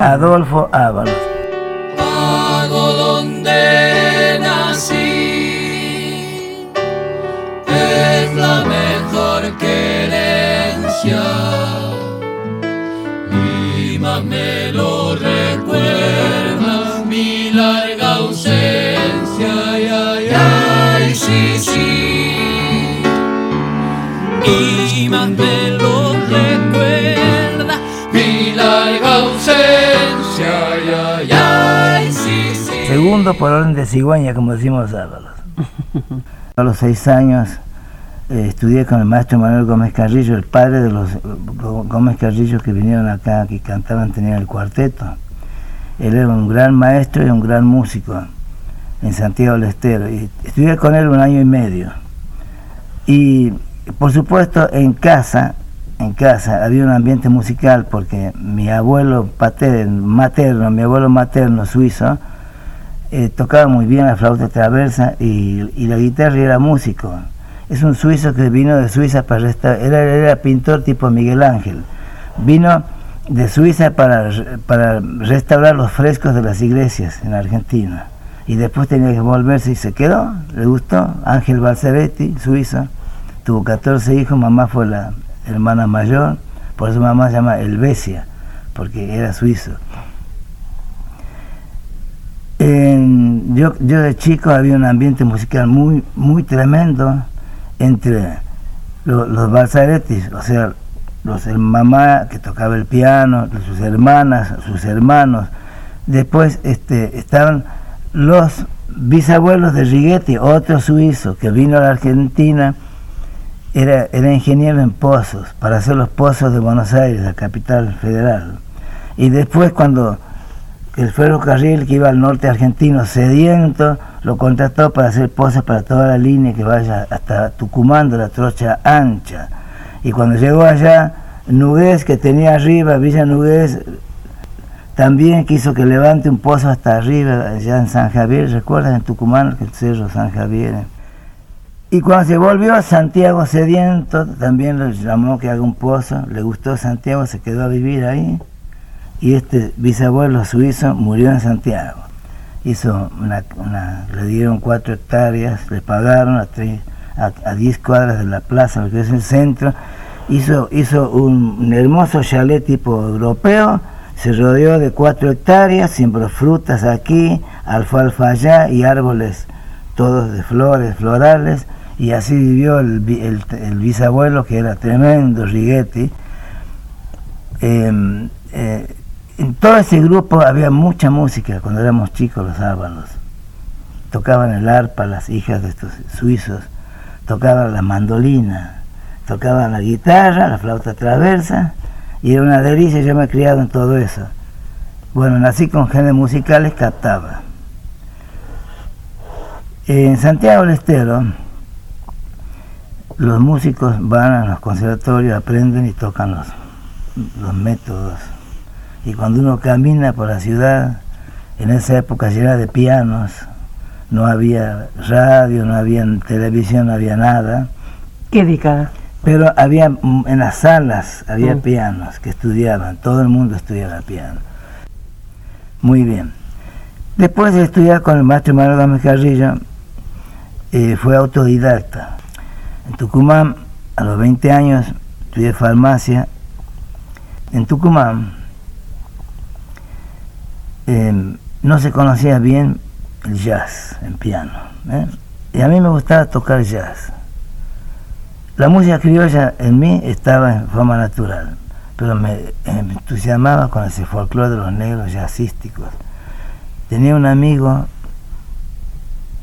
Adolfo Ábalos. Pago donde nací es la mejor querencia y más me lo recuerda mi larga ausencia. Ay, ay, ay, sí, sí. Y más me lo recuerda mi larga ausencia. Segundo por orden de cigüeña, como decimos los Ábalos. A los seis años eh, estudié con el maestro Manuel Gómez Carrillo, el padre de los eh, Gó- Gómez Carrillo que vinieron acá, que cantaban, tenían el cuarteto. Él era un gran maestro y un gran músico en Santiago del Estero. Y estudié con él un año y medio. Y por supuesto en casa, en casa había un ambiente musical porque mi abuelo paterno, materno, mi abuelo materno suizo, eh, tocaba muy bien la flauta traversa y, y la guitarra y era músico. Es un suizo que vino de Suiza para restaurar, era, era pintor tipo Miguel Ángel. Vino de Suiza para, para restaurar los frescos de las iglesias en Argentina. Y después tenía que volverse y se quedó, le gustó. Ángel Balzaretti, suizo, tuvo 14 hijos, mamá fue la hermana mayor, por eso mamá se llama Helvecia, porque era suizo. En- yo, yo de chico había un ambiente musical muy, muy tremendo entre lo- los Balzarettis, o sea, los el mamá que tocaba el piano, sus hermanas, sus hermanos. Después este, estaban los bisabuelos de Righetti, otro suizo que vino a la Argentina, era, era ingeniero en pozos, para hacer los pozos de Buenos Aires, la capital federal. Y después cuando el ferrocarril que iba al norte argentino sediento lo contrató para hacer pozos para toda la línea que vaya hasta Tucumán de la trocha ancha. Y cuando llegó allá, Nugués, que tenía arriba, Villa Nugués, también quiso que levante un pozo hasta arriba, allá en San Javier, ¿recuerdan en Tucumán, el cerro San Javier? Y cuando se volvió a Santiago Sediento, también le llamó que haga un pozo, le gustó Santiago, se quedó a vivir ahí y este bisabuelo suizo murió en Santiago. Hizo le dieron cuatro hectáreas, le pagaron a, tres- a, 10 cuadras de la plaza, lo que es el centro. Hizo, hizo un, hermoso chalet tipo europeo, se rodeó de cuatro hectáreas, sembró frutas aquí, alfalfa allá y árboles todos de flores, florales, y así vivió el, el- el bisabuelo que era tremendo, Righetti. Eh, eh, en todo ese grupo había mucha música cuando éramos chicos los sábados. Tocaban el arpa las hijas de estos suizos, tocaban la mandolina, tocaban la guitarra, la flauta traversa, y era una delicia, yo me he criado en todo eso. Bueno, nací con genes musicales, captaba. En Santiago del Estero, los músicos van a los conservatorios, aprenden y tocan los, los métodos. Y cuando uno camina por la ciudad, en esa época llena de pianos, no había radio, no había televisión, no había nada, ¿Qué década? pero había mm, en las salas había Mm. pianos que estudiaban, todo el mundo estudiaba piano. Muy bien. Después de estudiar con el maestro Manuel Gómez Carrillo, eh, fue autodidacta. En Tucumán, a los 20 años, estudié farmacia. En Tucumán no se conocía bien el jazz en piano. ¿eh? Y a mí me gustaba tocar jazz. La música criolla en mí estaba en forma natural, pero me, eh, entusiasmaba con ese folclore de los negros jazzísticos. Tenía un amigo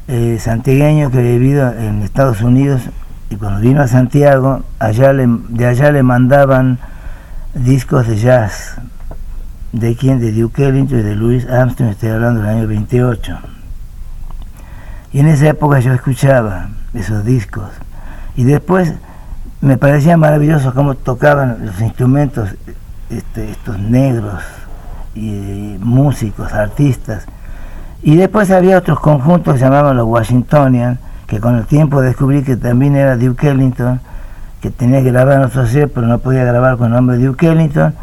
eh, santiagueño que vivido en Estados Unidos y cuando vino a Santiago, allá le- de allá le mandaban discos de jazz. ¿De quién? De Duke Ellington y de Louis Armstrong, estoy hablando del año 28. Y en esa época yo escuchaba esos discos. Y después me parecía maravilloso cómo tocaban los instrumentos este, estos negros, y músicos, artistas. Y después había otros conjuntos que se llamaban los Washingtonian, que con el tiempo descubrí que también era Duke Ellington, que tenía que grabar en otro sello, pero no podía grabar con el nombre de Duke Ellington.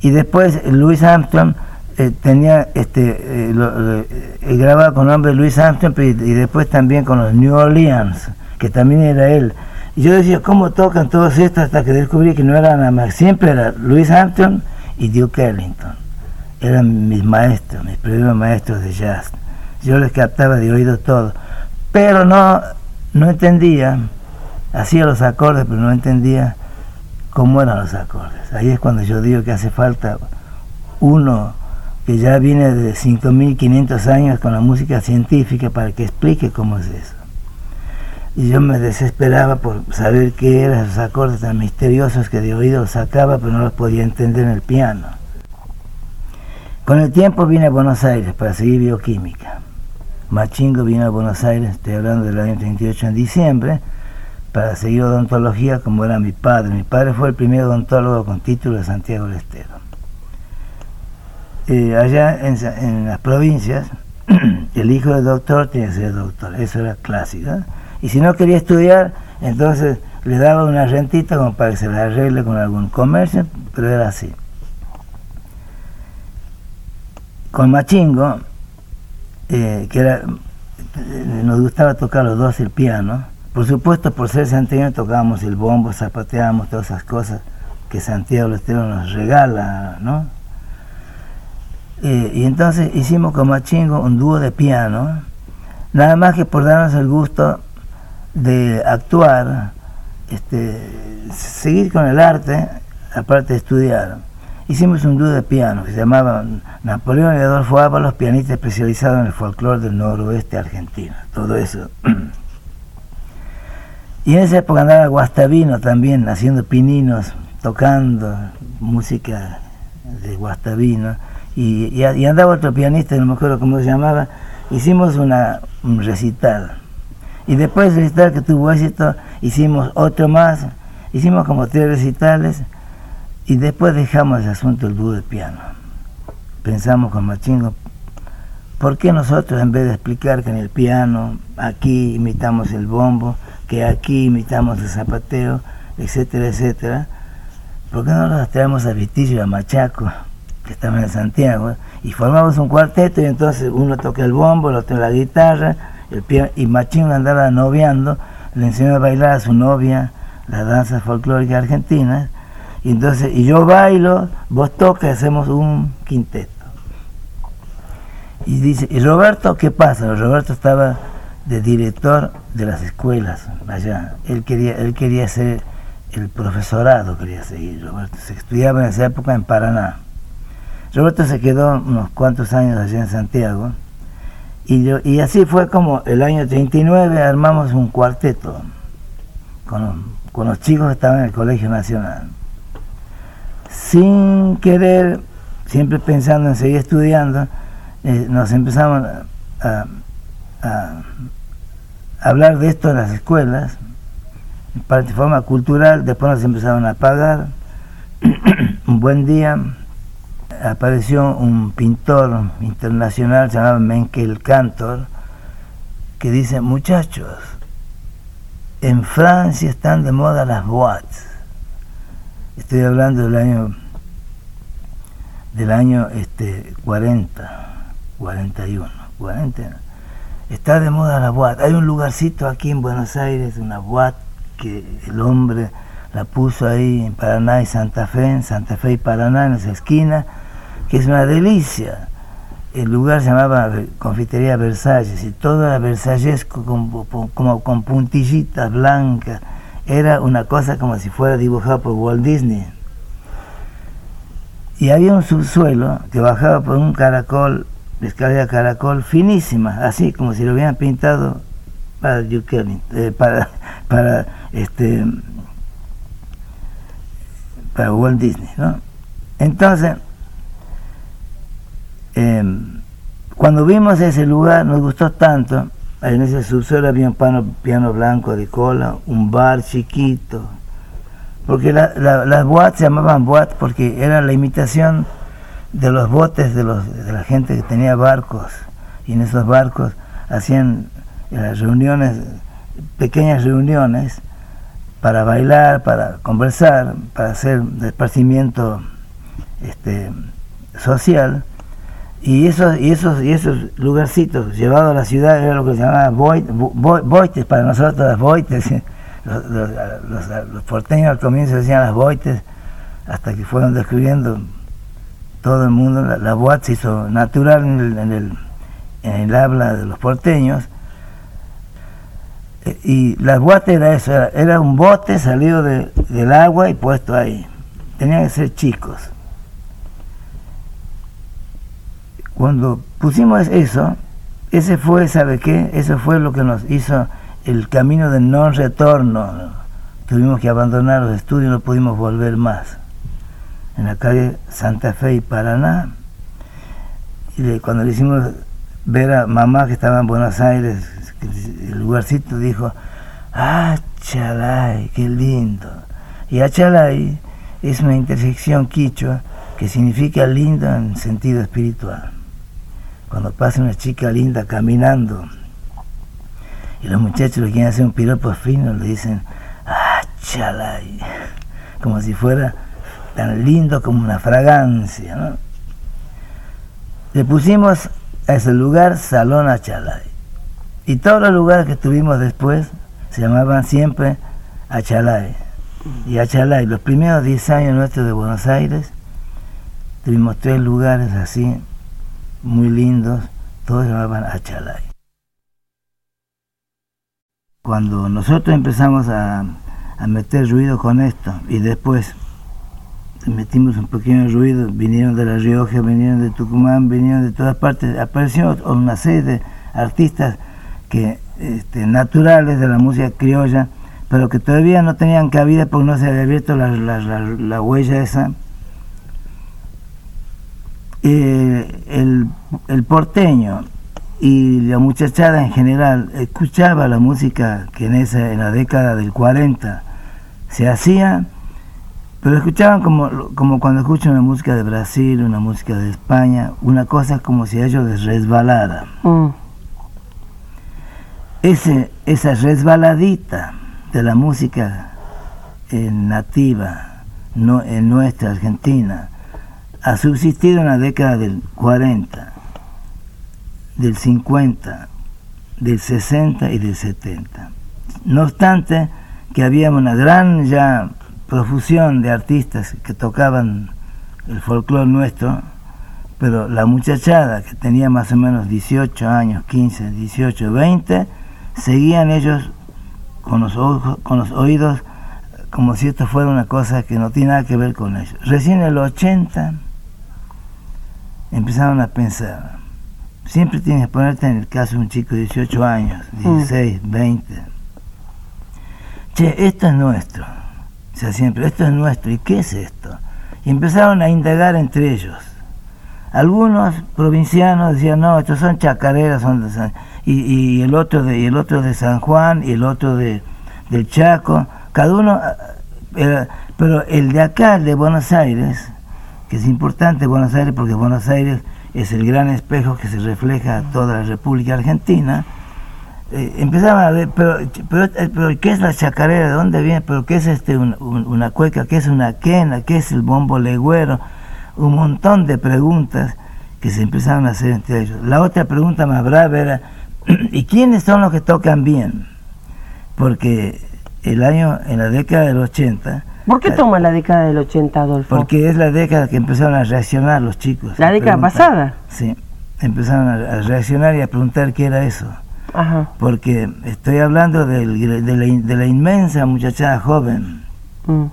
Y después Louis Armstrong eh, tenía este eh, lo, eh, grababa con nombre Luis Armstrong y, y, después también con los New Orleans, que también era él. Yo decía, ¿cómo tocan todos estos? Hasta que descubrí que no era nada más, siempre era Luis Armstrong y Duke Ellington. Eran mis maestros, mis primeros maestros de jazz. Yo les captaba de oído todo. Pero no, no entendía, hacía los acordes, pero no entendía cómo eran los acordes. Ahí es cuando yo digo que hace falta uno que ya viene de 5.500 años con la música científica para que explique cómo es eso. Y yo me desesperaba por saber qué eran esos acordes tan misteriosos que de oído sacaba, pero no los podía entender en el piano. Con el tiempo vine a Buenos Aires para seguir bioquímica. Machingo vino a Buenos Aires, estoy hablando del año 38 en diciembre, para seguir odontología como era mi padre. Mi padre fue el primer odontólogo con título de Santiago del Estero eh, allá en, las provincias, el hijo del doctor tiene que ser doctor, eso era clásico. ¿eh? Y si no quería estudiar, entonces le daba una rentita como para que se la arregle con algún comercio, pero era así. Con Machingo, eh, que era, nos gustaba tocar los dos el piano, por supuesto por ser santiago tocábamos el bombo, zapateábamos todas esas cosas que Santiago Estero nos regala, ¿no? Eh, y entonces hicimos con Machingo un dúo de piano, nada más que por darnos el gusto de actuar, este, seguir con el arte, aparte de estudiar. Hicimos un dúo de piano que se llamaba Napoleón y Adolfo Ábalos, pianista especializado en el folclore del noroeste argentino, todo eso. Y en esa época andaba Guastavino también, haciendo pininos, tocando música de Guastavino y, andaba otro pianista, no me acuerdo cómo se llamaba, hicimos una, un recital. Y después del recital que tuvo éxito, hicimos otro más, hicimos como tres recitales y después dejamos el asunto del dúo de piano. Pensamos con Machingo, ¿por qué nosotros en vez de explicar que en el piano aquí imitamos el bombo, que aquí imitamos el zapateo, etcétera, etcétera, ¿por qué no nos traemos a Vitillo y a Machaco? que estaban en Santiago, y formamos un cuarteto y entonces uno toca el bombo, el otro la guitarra, el piano, y Machín andaba noviando, le enseñó a bailar a su novia la danza folclórica argentina, y entonces, y yo bailo, vos tocas, hacemos un quinteto. Y dice, ¿y Roberto qué pasa? Roberto estaba de director de las escuelas allá, él quería, él quería ser el profesorado, quería seguir, Roberto, se estudiaba en esa época en Paraná. Roberto se quedó unos cuantos años allá en Santiago. Y, yo, y así fue como el año 39 armamos un cuarteto con, con los chicos que estaban en el Colegio Nacional. Sin querer, siempre pensando en seguir estudiando, eh, nos empezamos a, hablar de esto en las escuelas, de forma cultural, después nos empezaron a pagar. un buen día apareció un pintor internacional llamado Menkel Cantor que dice, muchachos, en Francia están de moda las boîtes. Estoy hablando del año del año este 40, 41, 40. Está de moda la boîte. Hay un lugarcito aquí en Buenos Aires, una boîte que el hombre la puso ahí en Paraná y Santa Fe, en Santa Fe y Paraná, en esa esquina, que es una delicia. El lugar se llamaba Confitería Versalles y todo era versallesco como, con puntillitas blancas. Era una cosa como si fuera dibujado por Walt Disney. Y había un subsuelo que bajaba por un caracol, escalera caracol finísima, así como si lo hubieran pintado para Duke eh, este para Walt Disney, ¿no? Entonces, Em, cuando vimos ese lugar nos gustó tanto, en ese subsuelo había un piano, blanco de cola, un bar chiquito, porque las boates se llamaban boates porque era la imitación de los botes de, los, de la gente que tenía barcos, y en esos barcos hacían eh, reuniones, pequeñas reuniones, para bailar, para conversar, para hacer esparcimiento este, social, Y esos, y esos, y esos lugarcitos llevados a la ciudad era lo que se llamaba boites, para nosotros las boites. Los, los, porteños al comienzo decían las boites, hasta que fueron descubriendo todo el mundo, la, la se hizo natural en el, en el, habla de los porteños. Eh, y la boate era eso, era, un bote salido del agua y puesto ahí. Tenían que ser chicos. Cuando pusimos eso, ese fue, ¿sabe qué? Eso fue lo que nos hizo el camino de no retorno. Tuvimos que abandonar los estudios, no pudimos volver más. En la calle Santa Fe y Paraná. Y cuando le hicimos ver a mamá que estaba en Buenos Aires, el lugarcito dijo, ah, Chalay, qué lindo. Y Achalay es una intersección quichua que significa lindo en sentido espiritual cuando pasa una chica linda caminando y los muchachos le quieren hacer un piropo fino, le dicen, ah, chalay, como si fuera tan lindo como una fragancia, ¿no? Le pusimos a ese lugar Salón Achalay. Y todos los lugares que tuvimos después se llamaban siempre Achalay. Y Achalay, los primeros 10 años nuestros de Buenos Aires, tuvimos tres lugares así muy lindos, todos se llamaban Achalay. Cuando nosotros empezamos a, meter ruido con esto y después metimos un pequeño ruido, vinieron de La Rioja, vinieron de Tucumán, vinieron de todas partes, apareció una serie de artistas que este, naturales de la música criolla, pero que todavía no tenían cabida porque no se había abierto la, la huella esa. Eh, el, porteño y la muchachada en general escuchaba la música que en, esa, en la década del 40 se hacía, pero escuchaban como, como cuando escuchan una música de Brasil, una música de España, una cosa como si ellos les resbalara. Mm. Ese, esa resbaladita de la música eh, nativa no, en nuestra Argentina, ha subsistido en la década del 40, del 50, del 60 y del 70. No obstante que había una gran ya profusión de artistas que tocaban el folclore nuestro, pero la muchachada que tenía más o menos 18 años, 15, 18, 20, seguían ellos con los, ojos, con los oídos como si esto fuera una cosa que no tiene nada que ver con ellos. Recién en el 80 empezaron a pensar, siempre tienes que ponerte en el caso de un chico de 18 años, 16, 20. Che, esto es nuestro. O sea, siempre, esto es nuestro. ¿Y qué es esto? Y empezaron a indagar entre ellos. Algunos provincianos decían, no, estos son chacareras, son de San... y, el otro de, el otro de San Juan, y el otro de, del Chaco, cada uno, eh, pero el de acá, el de Buenos Aires, que es importante Buenos Aires porque Buenos Aires es el gran espejo que se refleja a toda la República Argentina, eh, empezaba a ver, pero, pero, eh, pero, ¿qué es la chacarera? ¿De dónde viene? ¿Pero qué es este una cueca? ¿Qué es una quena? ¿Qué es el bombo legüero? Un montón de preguntas que se empezaron a hacer entre ellos. La otra pregunta más brava era, ¿y quiénes son los que tocan bien? Porque el año, en la década del 80, ¿Por qué toma la década del 80, Adolfo? Porque es la década que empezaron a reaccionar los chicos. ¿La década pasada? Sí, empezaron a, reaccionar y a preguntar qué era eso. Ajá. Porque estoy hablando de, la, inmensa muchachada joven. Mm.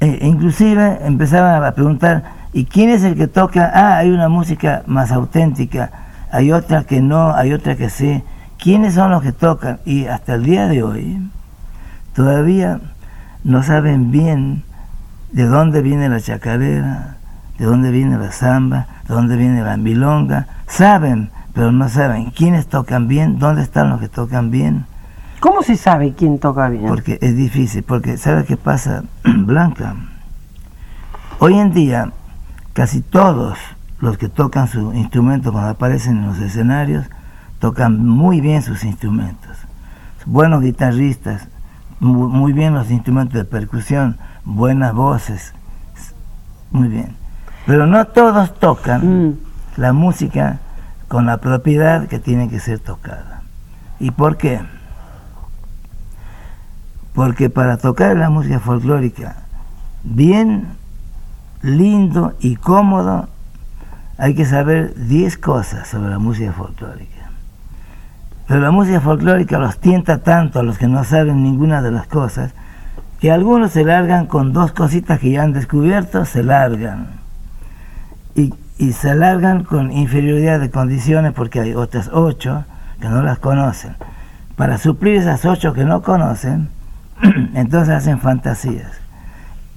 E, inclusive empezaban a preguntar, ¿y quién es el que toca? Ah, hay una música más auténtica, hay otra que no, hay otra que sí. ¿Quiénes son los que tocan? Y hasta el día de hoy, todavía no saben bien de dónde viene la chacarera, de dónde viene la samba, de dónde viene la milonga. Saben, pero no saben quiénes tocan bien, dónde están los que tocan bien. ¿Cómo se sabe quién toca bien? Porque es difícil, porque ¿sabe qué pasa, Blanca? Hoy en día, casi todos los que tocan su instrumento cuando aparecen en los escenarios, tocan muy bien sus instrumentos. Buenos guitarristas, muy bien los instrumentos de percusión, buenas voces, muy bien. Pero no todos tocan Mm. la música con la propiedad que tiene que ser tocada. ¿Y por qué? Porque para tocar la música folclórica bien, lindo y cómodo, hay que saber 10 cosas sobre la música folclórica. Pero la música folclórica los tienta tanto a los que no saben ninguna de las cosas, que algunos se largan con dos cositas que ya han descubierto, se largan. Y, y se largan con inferioridad de condiciones porque hay otras ocho que no las conocen. Para suplir esas ocho que no conocen, entonces hacen fantasías.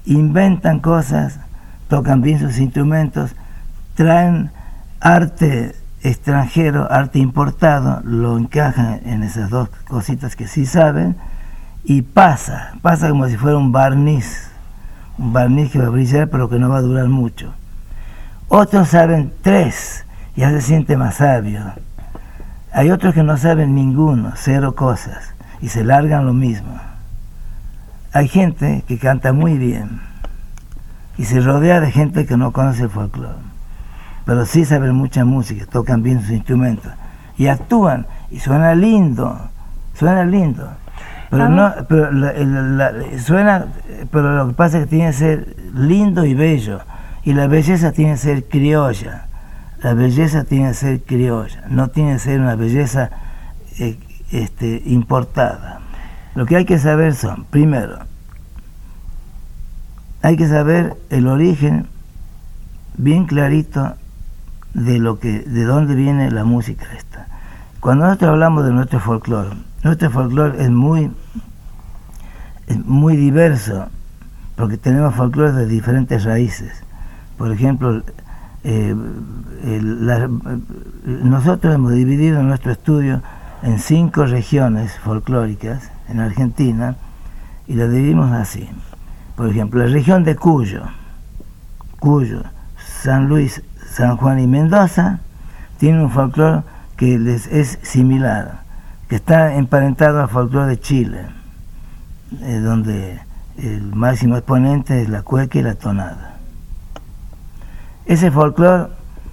Inventan cosas, tocan bien sus instrumentos, traen arte extranjero, arte importado, lo encajan en esas dos cositas que sí saben y pasa, pasa como si fuera un barniz, un barniz que va a brillar pero que no va a durar mucho. Otros saben tres, ya se siente más sabio. Hay otros que no saben ninguno, cero cosas, y se largan lo mismo. Hay gente que canta muy bien y se rodea de gente que no conoce el folclore, pero sí saben mucha música, tocan bien sus instrumentos y actúan y suena lindo, suena lindo. Pero Ah. no, pero la- la- suena, pero lo que pasa es que tiene que ser lindo y bello y la belleza tiene que ser criolla. La belleza tiene que ser criolla, no tiene que ser una belleza eh, este, importada. Lo que hay que saber son, primero, hay que saber el origen bien clarito de lo que, de dónde viene la música esta. Cuando nosotros hablamos de nuestro folclore, nuestro folclore es muy, es muy diverso, porque tenemos folclore de diferentes raíces. Por ejemplo, eh, nosotros hemos dividido nuestro estudio en cinco regiones folclóricas en Argentina y la dividimos así. Por ejemplo, la región de Cuyo, Cuyo, San Luis, San Juan y Mendoza, tiene un folclore que les es similar, que está emparentado al folclore de Chile, eh, donde el máximo exponente es la cueca y la tonada. Ese folclore,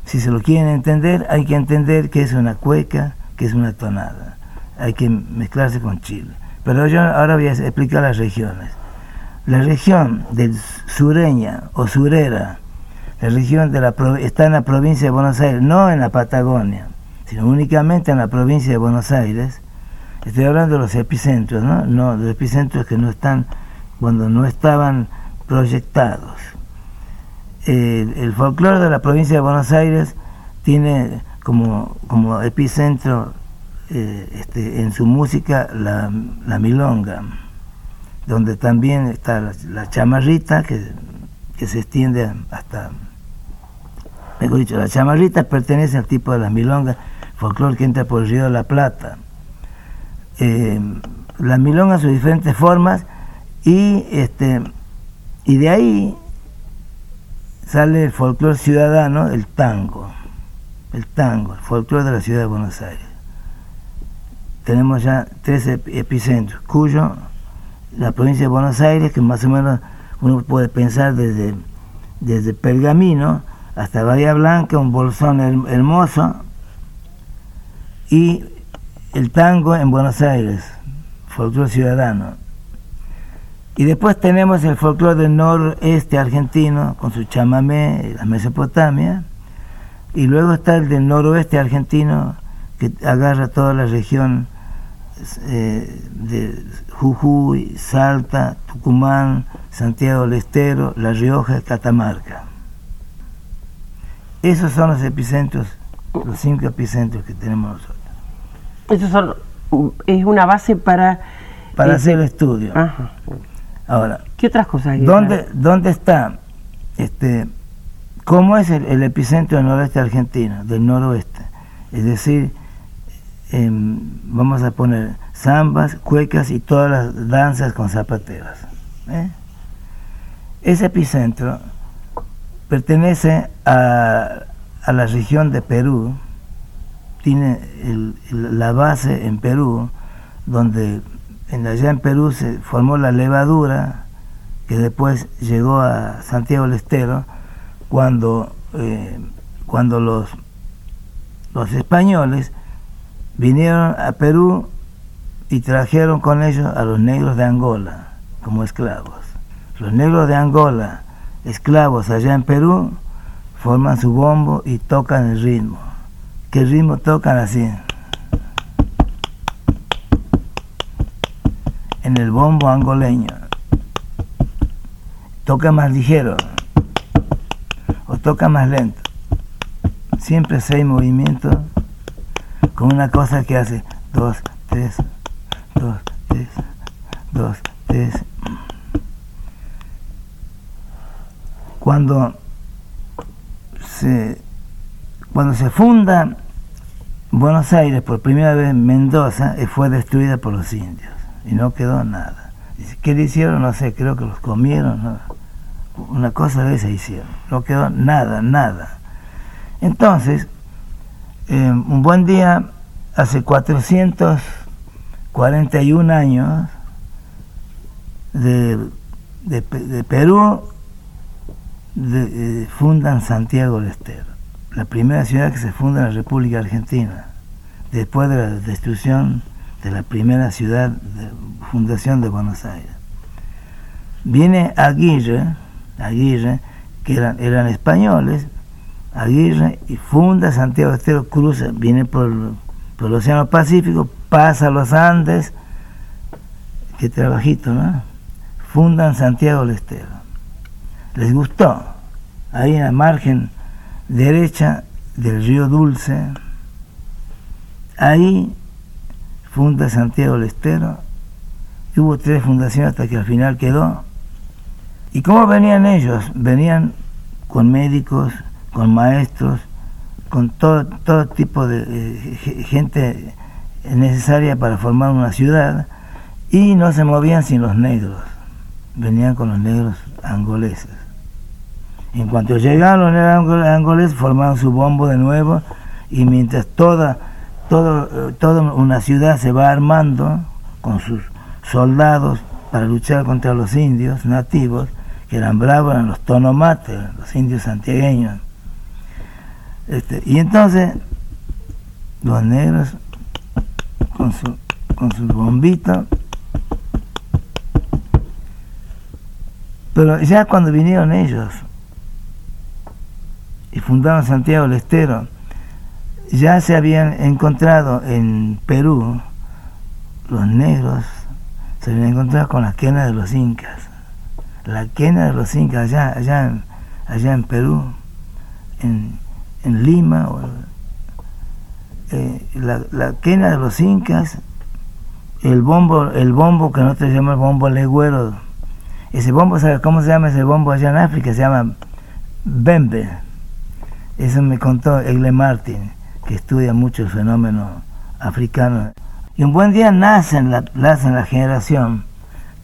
si se lo quieren entender, hay que entender que es una cueca, que es una tonada. Hay que mezclarse con Chile. Pero yo ahora voy a explicar las regiones. La región del sureña o surera, la región de la está en la provincia de Buenos Aires, no en la Patagonia, sino únicamente en la provincia de Buenos Aires. Estoy hablando de los epicentros, ¿no? No, los epicentros que no están, cuando no estaban proyectados. El, folclore de la provincia de Buenos Aires tiene como, como epicentro eh, este, en su música la, la milonga, donde también está la, la chamarrita que, que se extiende hasta, mejor dicho, la chamarrita pertenece al tipo de las milongas, folclore que entra por el río de la Plata. Eh, las milongas sus diferentes formas y este y de ahí sale el folclore ciudadano, el tango, el tango, el folclore de la ciudad de Buenos Aires. Tenemos ya tres ep- epicentros, Cuyo, la provincia de Buenos Aires, que más o menos uno puede pensar desde, desde Pergamino hasta Bahía Blanca, un bolsón her- hermoso, y el tango en Buenos Aires, folclore ciudadano. Y después tenemos el folclore del noreste argentino, con su chamamé, la Mesopotamia, y luego está el del noroeste argentino, que agarra toda la región eh, de Jujuy, Salta, Tucumán, Santiago del Estero, La Rioja, Catamarca. Esos son los epicentros, los cinco epicentros que tenemos nosotros. Eso son, es una base para... Para hacer el estudio. Ajá. Ahora, ¿Qué otras cosas hay? ¿dónde, ¿dónde está? Este, ¿Cómo es el, el epicentro del noroeste argentino, del noroeste? Es decir, em, vamos a poner zambas, cuecas y todas las danzas con zapateras. ¿eh? Ese epicentro pertenece a, a la región de Perú, tiene el- el- la base en Perú, donde en, allá en Perú se formó la levadura, que después llegó a Santiago del Estero, cuando, eh, cuando los, los españoles vinieron a Perú y trajeron con ellos a los negros de Angola como esclavos. Los negros de Angola, esclavos allá en Perú, forman su bombo y tocan el ritmo. ¿Qué ritmo tocan así? En el bombo angoleño. Toca más ligero o toca más lento. Siempre seis movimientos con una cosa que hace dos, tres, dos, tres, dos, tres. Cuando se, cuando se funda Buenos Aires por primera vez Mendoza eh, fue destruida por los indios y no quedó nada. ¿Qué le hicieron? No sé, creo que los comieron. Una cosa de esa hicieron. No quedó nada, nada. Entonces, eh, un buen día, hace 441 años, de, Perú eh, fundan Santiago del Estero, la primera ciudad que se funda en la República Argentina, después de la destrucción de la primera ciudad de fundación de Buenos Aires. Viene Aguirre, Aguirre, que eran, españoles, Aguirre y funda Santiago Estero, cruza, viene por, por el Océano Pacífico, pasa los Andes, qué trabajito, ¿no? Fundan Santiago del Estero. Les gustó, ahí en la margen derecha del río Dulce, ahí funda Santiago del Estero, hubo tres fundaciones hasta que al final quedó. ¿Y cómo venían ellos? Venían con médicos, con maestros, con todo, todo tipo de eh, gente necesaria para formar una ciudad y no se movían sin los negros, venían con los negros angoleses. En cuanto llegaron los negros formaron su bombo de nuevo y mientras toda, todo, toda una ciudad se va armando con sus soldados para luchar contra los indios nativos, que eran bravos, eran los tonomates, los indios santiagueños, este, y entonces los negros con su, con sus bombitos, pero ya cuando vinieron ellos y fundaron Santiago del Estero, ya se habían encontrado en Perú los negros, se habían encontrado con la quena de los incas, la quena de los incas allá, allá, allá en Perú, en, en Lima, eh, la, la, quena de los incas, el bombo, el bombo que nosotros llamamos bombo legüero, ese bombo, ¿sabe cómo se llama ese bombo allá en África? Se llama Bembe. Eso me contó Egle Martin, que estudia mucho el fenómeno africano. Y un buen día nace la, nace la generación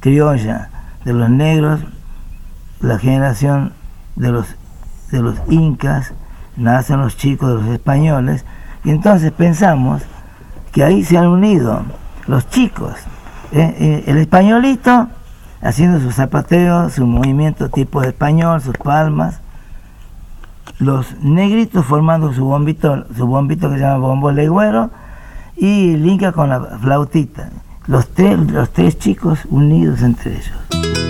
criolla de los negros, la generación de los, de los incas, nacen los chicos de los españoles, y entonces pensamos que ahí se han unido los chicos. Eh, el españolito haciendo su zapateo, su movimiento tipo español, sus palmas, los negritos formando su bombito, su bombito que se llama bombo legüero, y el con la flautita. Los tres, los tres chicos unidos entre ellos.